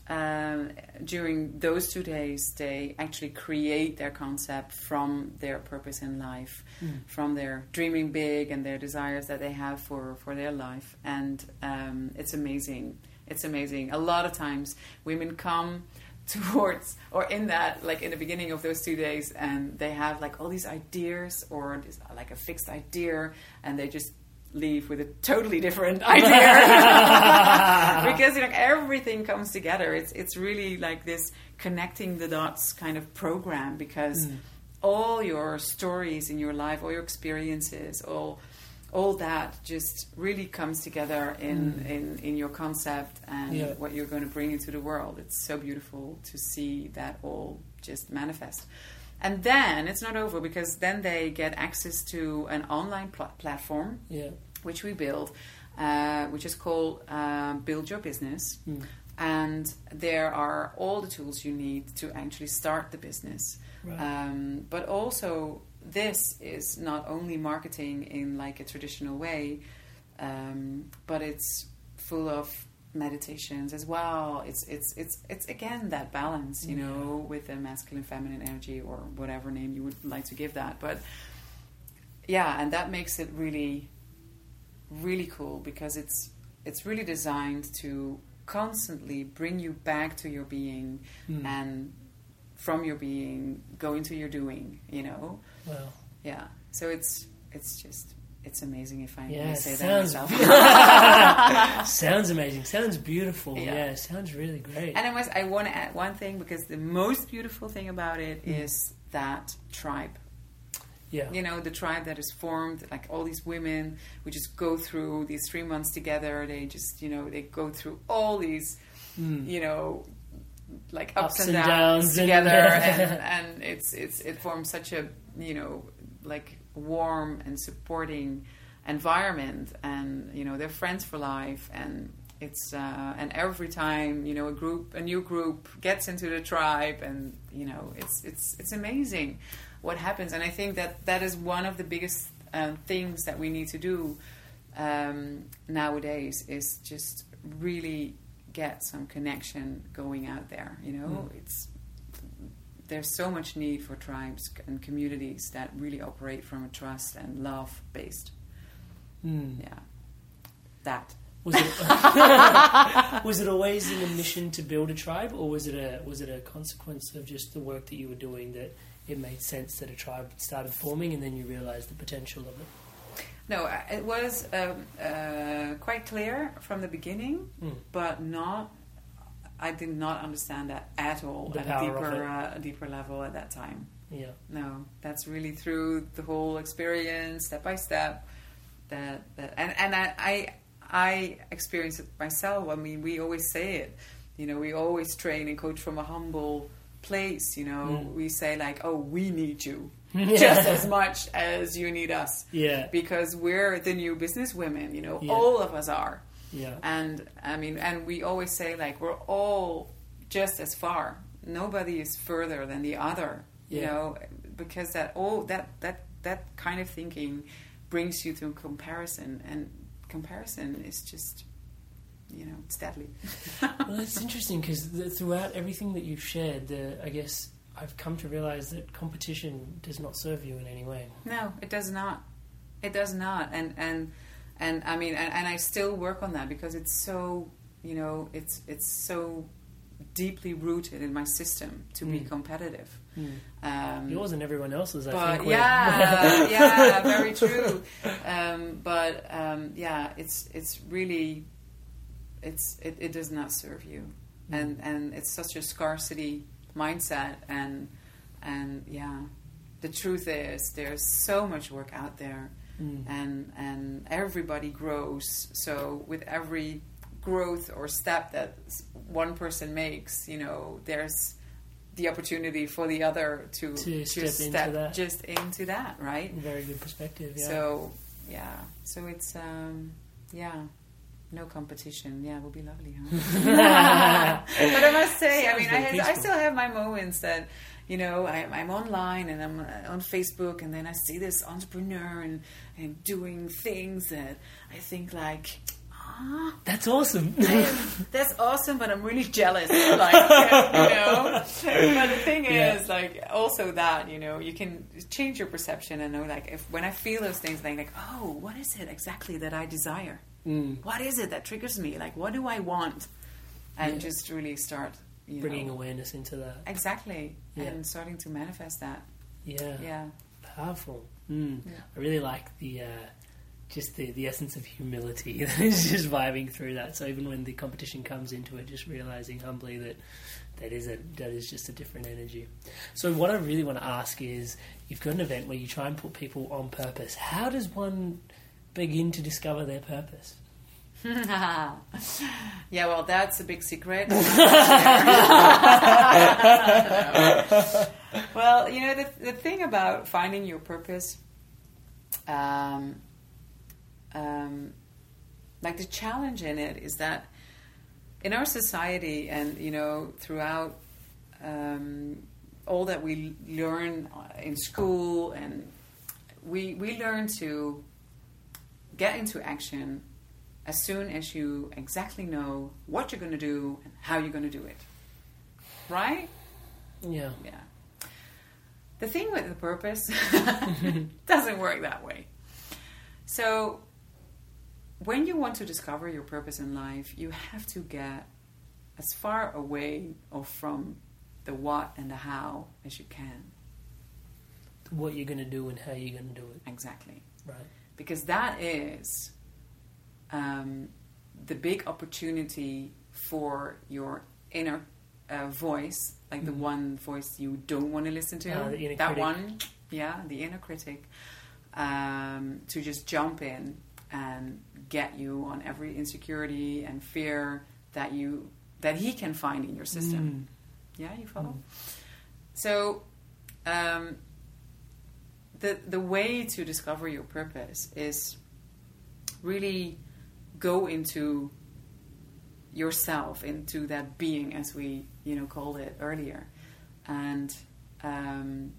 um, during those two days, they actually create their concept from their purpose in life, from their dreaming big and their desires that they have for, for their life. And um, it's amazing. It's amazing. A lot of times, women come towards or in that like in the beginning of those two days and they have like all these ideas or this, like a fixed idea and they just leave with a totally different idea. Because you know everything comes together. It's it's really like this connecting the dots kind of program because mm. all your stories in your life all your experiences all all that just really comes together in mm. in, in your concept and Yeah. what you're going to bring into the world. It's so beautiful to see that all just manifest. And then it's not over because then they get access to an online pl- platform. Yeah. Which we build, uh, which is called uh, Build Your Business. And there are all the tools you need to actually start the business. Right. Um, but also, this is not only marketing in like a traditional way, um, but it's full of meditations as well. It's it's it's it's again that balance, you know, with the masculine, feminine energy, or whatever name you would like to give that. But yeah, and that makes it really really cool because it's it's really designed to constantly bring you back to your being hmm. and from your being go into your doing you know Well, yeah so it's it's just it's amazing if i Yeah, may say that sounds myself sounds amazing. Sounds beautiful. Yeah. Yeah, sounds really great. and i was i want to add one thing because the most beautiful thing about it hmm. is that tribe yeah. you know the tribe that is formed like all these women we just go through these three months together. They just you know they go through all these you know like ups. Ups and, and downs, downs together. And, and it's it's it forms such a you know like warm and supporting environment. And you know they're friends for life. And it's uh, and every time you know a group a new group gets into the tribe and you know it's it's it's amazing what happens. And i think that that is one of the biggest um, things that we need to do um, nowadays is just really get some connection going out there you know? It's there's so much need for tribes and communities that really operate from a trust and love based. Mm. yeah. That. Was it was it always in a mission to build a tribe, or was it a was it a consequence of just the work that you were doing that it made sense that a tribe started forming, and then you realized the potential of it? No, uh, it was um, uh, quite clear from the beginning, Mm. but not. I did not understand that at all The at a deeper, uh, a deeper level at that time. Yeah, No, that's really through the whole experience, step by step. That, that and and I, I I experienced it myself. I mean, we always say it. You know, we always train and coach from a humble place. You know, Mm. we say like, "Oh, we need you just as much as you need us." Yeah. because we're the new business women. You know, Yeah. all of us are. yeah, And I mean, and we always say like we're all just as far. nobody is further than the other. You know, because that all that that that kind of thinking brings you to comparison, and comparison is just, you know, it's deadly. well, it's interesting because throughout everything that you've shared, the, I guess I've come to realize that competition does not serve you in any way. No, it does not. It does not. And and and I mean, and, and I still work on that because it's so you know it's it's so deeply rooted in my system to be competitive. Um, Yours and everyone else's, I but think. yeah, yeah, very true. Um, but um, yeah, it's it's really it's it, it does not serve you, and and it's such a scarcity mindset, and and yeah, the truth is there's so much work out there, and and everybody grows. So with every growth or step that one person makes, you know, there's the opportunity for the other to, To just step into that. just into that, right? Very good perspective. Yeah. So yeah, so it's um, yeah, no competition. Yeah, it will be lovely, huh? but I must say, I Sounds mean, I, I still have my moments that. You know, I, I'm online and I'm uh, on Facebook, and then I see this entrepreneur and, and doing things that I think like, ah, That's awesome. that's awesome, but I'm really jealous. Like, you know. But the thing Yeah. is, like, also that you know, you can change your perception and know, like, if when I feel those things, like, like, oh, what is it exactly that I desire? Mm. What is it that triggers me? Like, what do I want? And just really start, you Bringing know, awareness into that. exactly, Yeah. and starting to manifest that. Yeah. Yeah. Powerful. Mm. I really like the uh, just the, the essence of humility that is just vibing through that. So even when the competition comes into it, just realizing humbly that that is a that is just a different energy. So what I really want to ask is, you've got an event where you try and put people on purpose. How does one begin to discover their purpose? yeah, well, that's a big secret. well, you know, the, the thing about finding your purpose, um, um, like the challenge in it is that in our society and, you know, throughout um, all that we learn in school and we, we learn to get into action as soon as you exactly know what you're going to do and how you're going to do it. Right? Yeah. Yeah. The thing with the purpose doesn't work that way. So, when you want to discover your purpose in life, you have to get as far away or from the what and the how as you can. What you're going to do and how you're going to do it. Exactly. Right. Because that is um, the big opportunity for your inner uh, voice, like the one voice you don't want to listen to. The inner that critic. one, yeah, the inner critic, um, to just jump in and get you on every insecurity and fear that you that he can find in your system. Yeah, you follow. So, um, the the way to discover your purpose is really go into yourself, into that being, as we you know called it earlier, and um,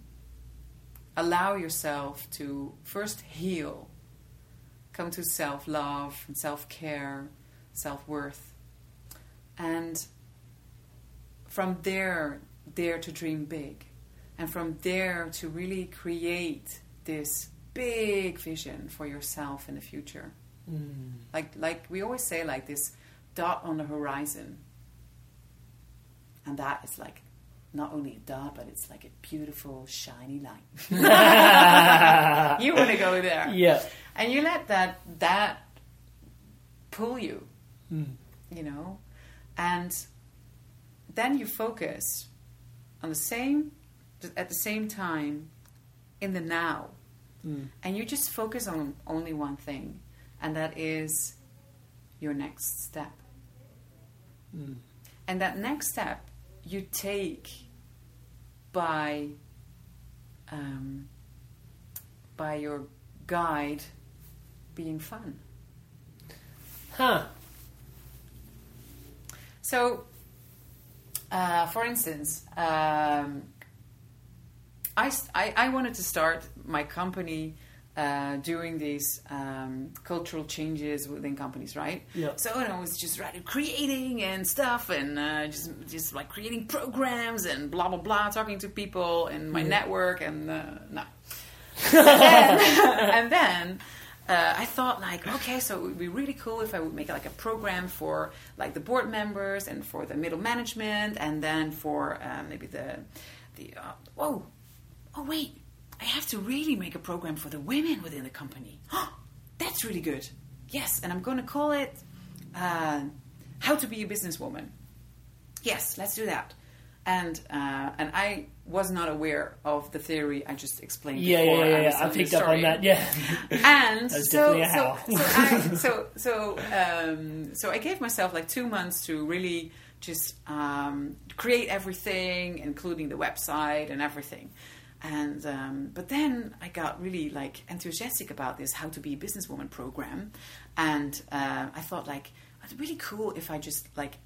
allow yourself to first heal, come to self love and self care, self worth, and from there, dare to dream big. And from there to really create this big vision for yourself in the future. Mm. Like, like we always say, like this dot on the horizon. And that is like not only a dot, but it's like a beautiful, shiny light. you want to go there. Yeah. And you let that, that pull you, mm. you know? And then you focus on the same at the same time in the now. And you just focus on only one thing and that is your next step. And that next step you take by um, by your guide being fun. Huh. So, uh, for instance, um, I, I- I wanted to start my company uh, doing these um, cultural changes within companies, right? Yeah. So I was just right, creating and stuff, and uh, just just like creating programs and blah blah blah, talking to people in my network, and uh, no. and then, and then uh, I thought like, okay, so it would be really cool if I would make like a program for like the board members and for the middle management, and then for um, maybe the the uh, whoa, oh wait, I have to really make a program for the women within the company. That's really good. Yes, and I'm going to call it uh, "How to Be a Businesswoman." Yes, let's do that. And uh, and I was not aware of the theory I just explained. Yeah, before. yeah, yeah. I the picked up on that. Yeah. And so, so, so, I, so, so, um, so I gave myself like two months to really just um, create everything, including the website and everything. And um, but then I got really like enthusiastic about this how to be a businesswoman program, and uh, I thought like it's really cool if I just like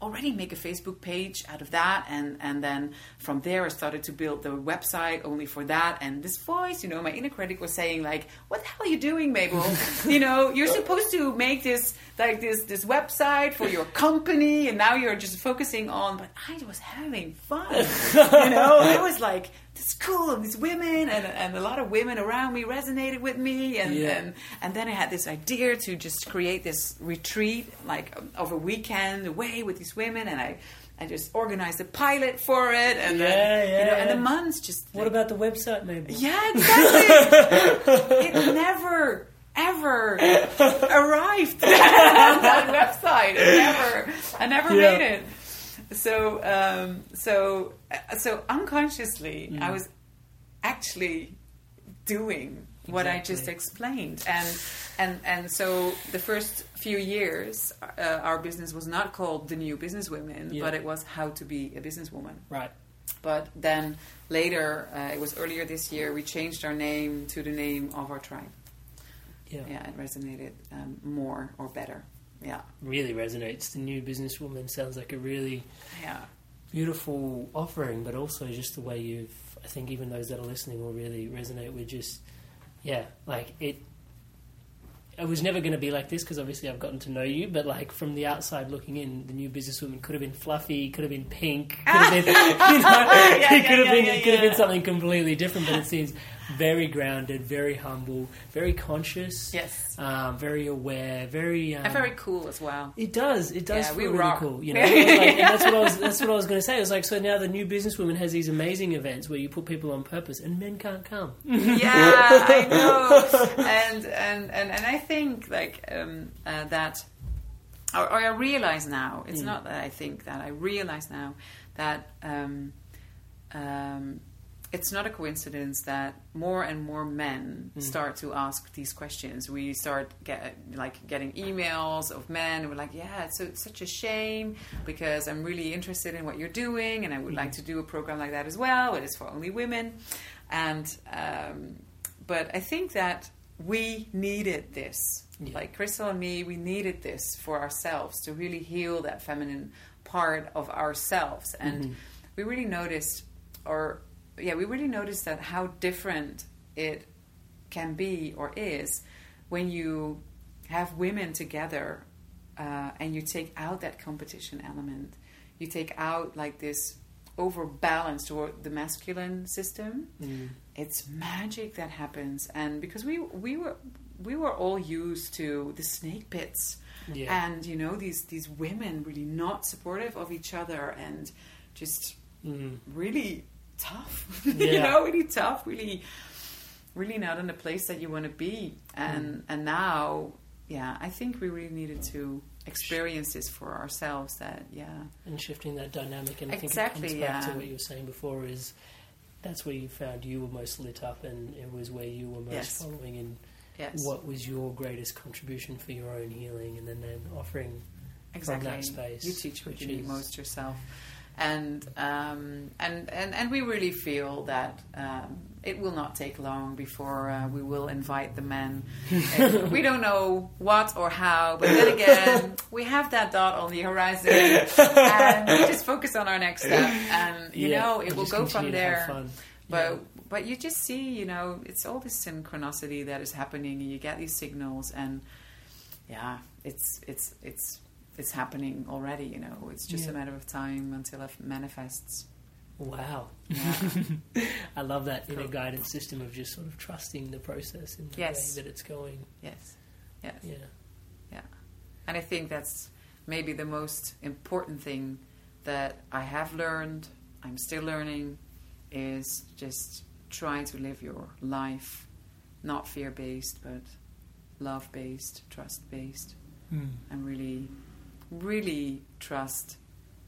already make a Facebook page out of that, and and then from there I started to build the website only for that. And this voice, you know, my inner critic was saying like, "What the hell are you doing, Mabel? you know, you're supposed to make this like this this website for your company, and now you're just focusing on." But I was having fun, you know. I was like. This is cool, and these women, and, and a lot of women around me resonated with me, and, Yeah. and and then I had this idea to just create this retreat, like of a weekend away with these women, and I, I just organized a pilot for it, and Yeah, then, you yeah, and the months just What about the website, maybe? yeah, exactly. it never ever arrived on that website. Never, I never Yeah. made it. So, um, so, so unconsciously, Mm. I was actually doing what I just explained, and and and so the first few years, uh, our business was not called the New Business Women, Yeah. but it was how to be a businesswoman. Right. But then later, uh, it was earlier this year, we changed our name to the name of our tribe. Yeah. Yeah, it resonated um, more or better. Yeah, Really resonates. The new businesswoman sounds like a really yeah, beautiful offering, but also just the way you've. I think even those that are listening will really resonate with just, yeah, like it. I was never going to be like this because obviously I've gotten to know you, but like from the outside looking in, the new businesswoman could have been fluffy, could have been pink, could have been, you know, it could have yeah, been, yeah, it could have been something completely different. But it seems very grounded, very humble, very conscious, Yes. um, very aware, very, um, and very cool as well. it does. It does Yeah, feel we really rock. cool. You know, like- and that's what I was. That's what I was going to say. It was like so now the new businesswoman has these amazing events where you put people on purpose and men can't come. yeah, I know. And and and and I think like um, uh, that, or, or I realize now. It's not that I think that I realize now that um, um, it's not a coincidence that more and more men mm. start to ask these questions. We start get like getting emails of men who are like, "Yeah, it's, so, it's such a shame because I'm really interested in what you're doing, and I would like mm. to do a program like that as well, it's for only women." And um, but I think that we needed this, like Crystal and me, we needed this for ourselves to really heal that feminine part of ourselves, and mm-hmm. we really noticed, or yeah, we really noticed that how different it can be or is when you have women together uh, and you take out that competition element. You take out like this overbalance toward the masculine system. It's magic that happens, and because we we were we were all used to the snake pits, Yeah. and you know these these women really not supportive of each other and just really tough. you know, really tough, really really not in the place that you want to be. And mm. and now, yeah, I think we really needed to experience this for ourselves. That yeah, and shifting that dynamic. And I think Exactly, it comes back yeah. to what you were saying before is that's where you found you were most lit up, and it was where you were most Yes. following, and yes, what was your greatest contribution for your own healing, and then then offering exactly. from that space. You teach what you need most yourself. And um, and and and we really feel that um, it will not take long before uh, we will invite the men. We don't know what or how, but then again, we have that dot on the horizon, and we just focus on our next step, and you Yeah, know it will go from there. But Yeah. but you just see, you know, it's all this synchronicity that is happening, and you get these signals, and yeah, it's it's it's it's happening already. You know, it's just Yeah. a matter of time until it manifests. Wow. Yeah. I love that inner guidance system of just sort of trusting the process and the Yes. way that it's going. yes, yes, Yeah. yeah. And I think that's maybe the most important thing that I have learned. I'm still learning is just trying to live your life not fear based, but love based, trust based. Mm. and really, really trust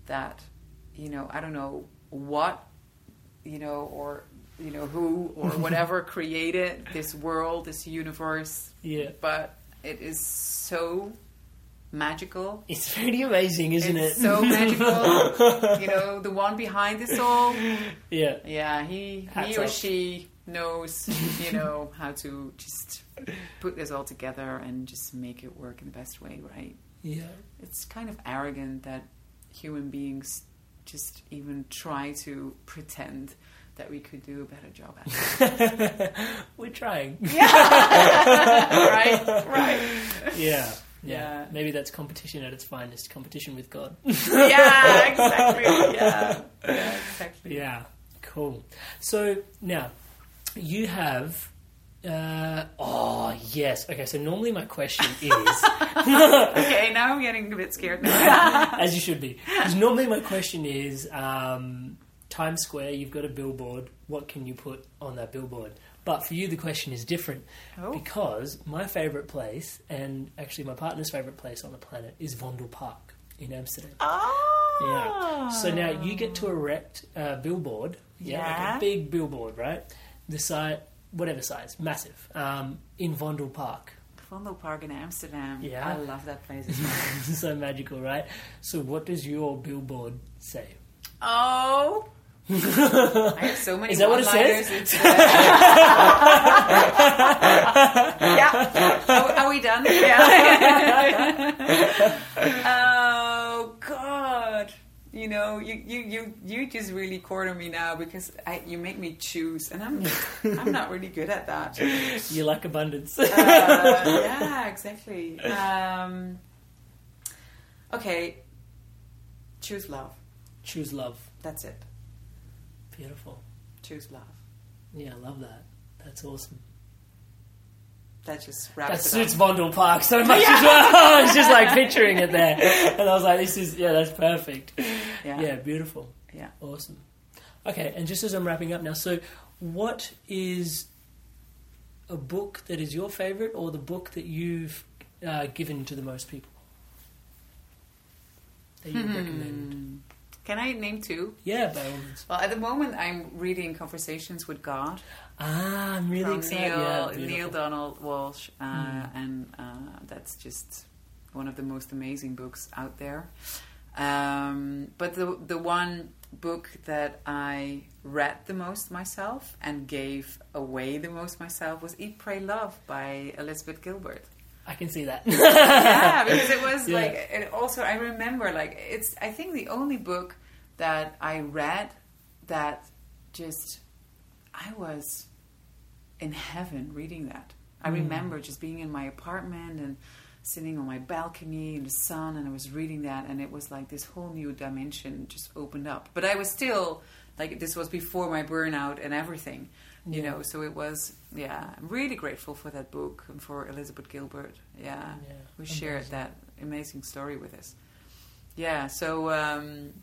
that, you know, I don't know what, you know, or, you know, who or whatever created this world, this universe, Yeah. but it is so magical. It's pretty amazing, isn't it's it? so magical. you know, the one behind this all, yeah. yeah, he, Hats he or off. she knows, you know, how to just put this all together and just make it work in the best way, right? Yeah. it's kind of arrogant that human beings just even try to pretend that we could do a better job at it. We're trying. Yeah. right? Right. Yeah. Yeah. Yeah. Maybe that's competition at its finest, competition with God. Yeah, exactly. Yeah. Yeah, exactly. yeah. Cool. So now you have uh, oh yes. Okay, so normally my question is Okay, now I'm getting a bit scared now. as you should be. Because normally my question is um, Times Square, you've got a billboard. What can you put on that billboard? But for you, the question is different Oh. because my favourite place, and actually my partner's favourite place on the planet, is Vondel Park in Amsterdam. oh. Yeah. So now you get to erect a billboard. Yeah. Like a big billboard, right? The size, whatever size, massive, um, in Vondel Park. Vondel Park in Amsterdam. Yeah. I love that place as well. so magical, right? So what does your billboard say? Oh. I have so many Is that what it says? Uh, yeah. Are, are we done? Yeah. God. You know, you, you, you, you just really corner me now because I, you make me choose, and I'm I'm not really good at that. You like abundance. Uh, yeah, exactly. Um, okay, choose love. Choose love. That's it. Beautiful. Choose love. Yeah, I love that. That's awesome. That just That wraps it suits. Vondel Park so much as well. I was just like picturing it there. And I was like, this is, yeah, that's perfect. Yeah. yeah beautiful. Yeah. Awesome. Okay, and just as I'm wrapping up now, so what is a book that is your favorite or the book that you've uh, given to the most people? That you would Hmm. recommend? Can I name two? Yeah, by all means. Well, at the moment, I'm reading Conversations with God Ah, I'm really excited. Neale, yeah, Neale. Donald Walsch, uh, and uh, that's just one of the most amazing books out there. Um, but the the one book that I read the most myself and gave away the most myself was Eat, Pray, Love by Elizabeth Gilbert. I can see that. yeah, because it was Yeah. like it also I remember like it's I think the only book that I read that just I was in heaven reading that. I mm. remember just being in my apartment and sitting on my balcony in the sun and I was reading that and it was like this whole new dimension just opened up. But I was still like this was before my burnout and everything. You Yeah. know, so it was yeah, I'm really grateful for that book and for Elizabeth Gilbert. Yeah. Yeah, Who shared that amazing story with us. Yeah, so um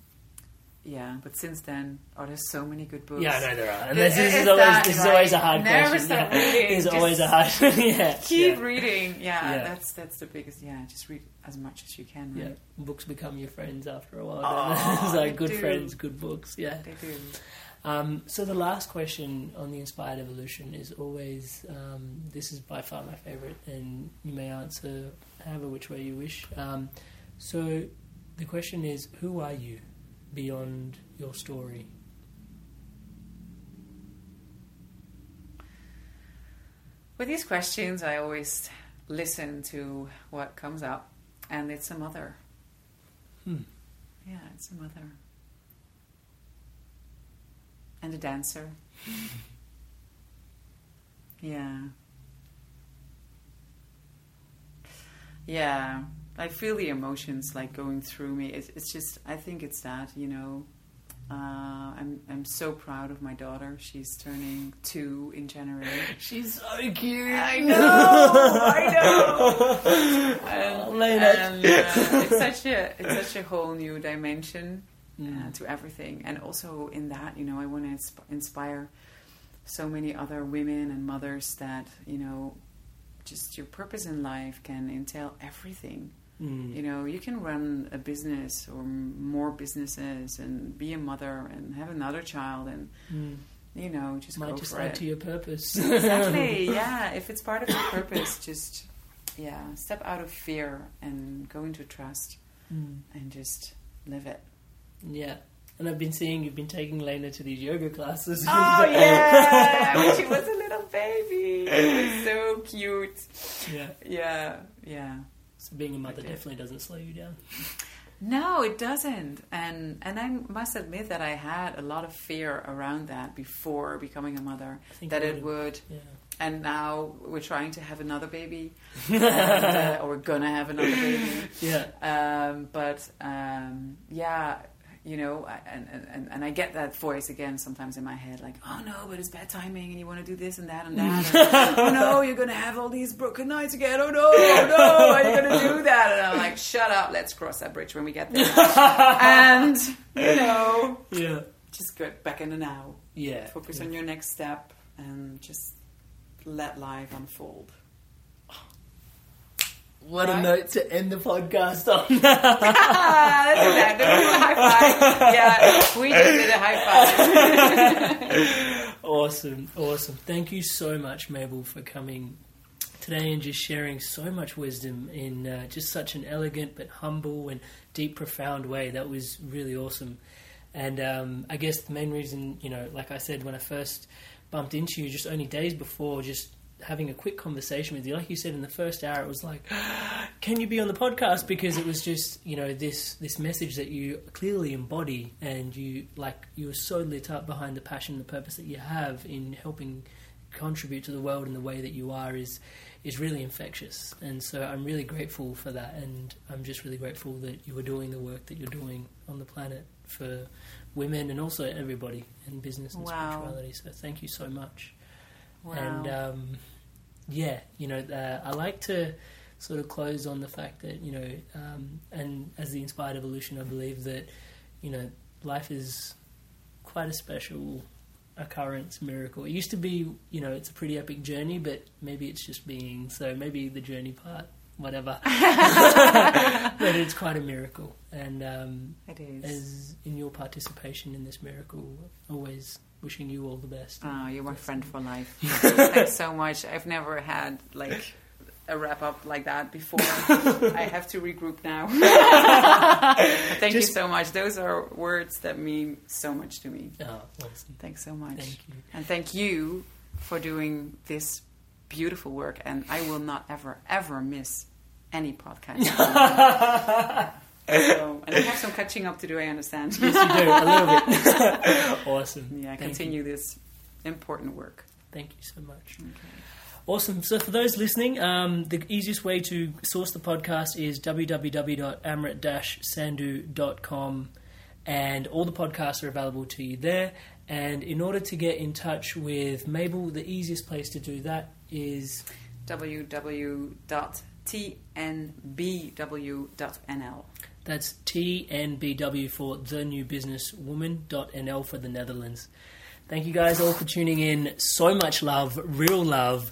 yeah, but since then, oh, there's so many good books. Yeah, I know there are. And this, this is it's always that, this is right? always a hard Never question. stop yeah. reading. It's always a hard. yeah. Keep yeah. reading. Yeah, Yeah. that's that's the biggest. Yeah, just read as much as you can. Yeah, books become your friends after a while. Oh, it's like good do. friends, good books. Yeah. They do. Um, so the last question on the inspired evolution is always um, this is by far my favorite, and you may answer however which way you wish. Um, so the question is, who are you beyond your story? with these questions, I always listen to what comes up, and it's a mother. Hmm. Yeah, it's a mother. And a dancer. yeah. Yeah, I feel the emotions like going through me. It's, it's just, I think it's that, you know. Uh, I'm I'm so proud of my daughter. She's turning two in January. She's so cute. I know, I know. And, and, uh, it's such a it's such a whole new dimension uh, to everything, and also in that, you know, I want to insp- inspire so many other women and mothers that you know, just your purpose in life can entail everything. Mm. You know, you can run a business or more businesses and be a mother and have another child and you know just Might go just for add it. to your purpose. exactly. Yeah, if it's part of your purpose, just yeah, step out of fear and go into trust Mm. and just live it. Yeah. And I've been seeing you've been taking Lena to these yoga classes. Oh yeah, when she was a little baby, it was so cute. yeah. Yeah, yeah. So being a mother definitely doesn't slow you down. No, it doesn't. And and I must admit that I had a lot of fear around that before becoming a mother. That it would. Yeah. And now we're trying to have another baby, and, uh, or we're gonna have another baby. Yeah. Um, but um, yeah, you know, and, and and I get that voice again sometimes in my head, like, oh no, but it's bad timing, and you want to do this and that and that. Or, oh no, you're gonna have all these broken nights again. Oh no, oh no, are you gonna do that? And I'm like, shut up, let's cross that bridge when we get there. and you know, Yeah. just get back in the now. Yeah. Focus yeah. on your next step and just let life unfold. What a note to end the podcast on. That's a high five. Yeah, we just did a high five. awesome, awesome. Thank you so much, Mabel, for coming today and just sharing so much wisdom in uh, just such an elegant but humble and deep, profound way. That was really awesome. And um, I guess the main reason, you know, like I said, when I first bumped into you, just only days before, just having a quick conversation with you, like you said in the first hour, it was like, "Can you be on the podcast?" Because it was just, you know, this this message that you clearly embody, and you like you were so lit up behind the passion, and the purpose that you have in helping contribute to the world in the way that you are is is really infectious. And so I'm really grateful for that, and I'm just really grateful that you are doing the work that you're doing on the planet for women and also everybody in business and Wow. spirituality. So thank you so much. Wow. And um, yeah, you know, uh, I like to sort of close on the fact that you know, um, and as the inspired evolution, I believe that you know, life is quite a special occurrence, miracle. It used to be, you know, it's a pretty epic journey, but maybe it's just being. So maybe the journey part, whatever. but it's quite a miracle, and um, It is. as in your participation in this miracle, always wishing you all the best. Oh, you're my friend for life. Thanks so much. I've never had like a wrap up like that before. I have to regroup now. Thank you so much. Those are words that mean so much to me. Oh, awesome. Thanks so much. Thank you. And thank you for doing this beautiful work. And I will not ever, ever miss any podcast. So, and I have some catching up to do, I understand. Yes, you do a little bit. awesome. Yeah, Thank continue You. this important work. Thank you so much. Awesome. So, for those listening, um, the easiest way to source the podcast is www.amrit-sandhu.com, and all the podcasts are available to you there. And in order to get in touch with Mabel, the easiest place to do that is www.tnbw.nl. that's TNBW for the new business woman.nl for the Netherlands. Thank you guys all for tuning in. So much love, real love.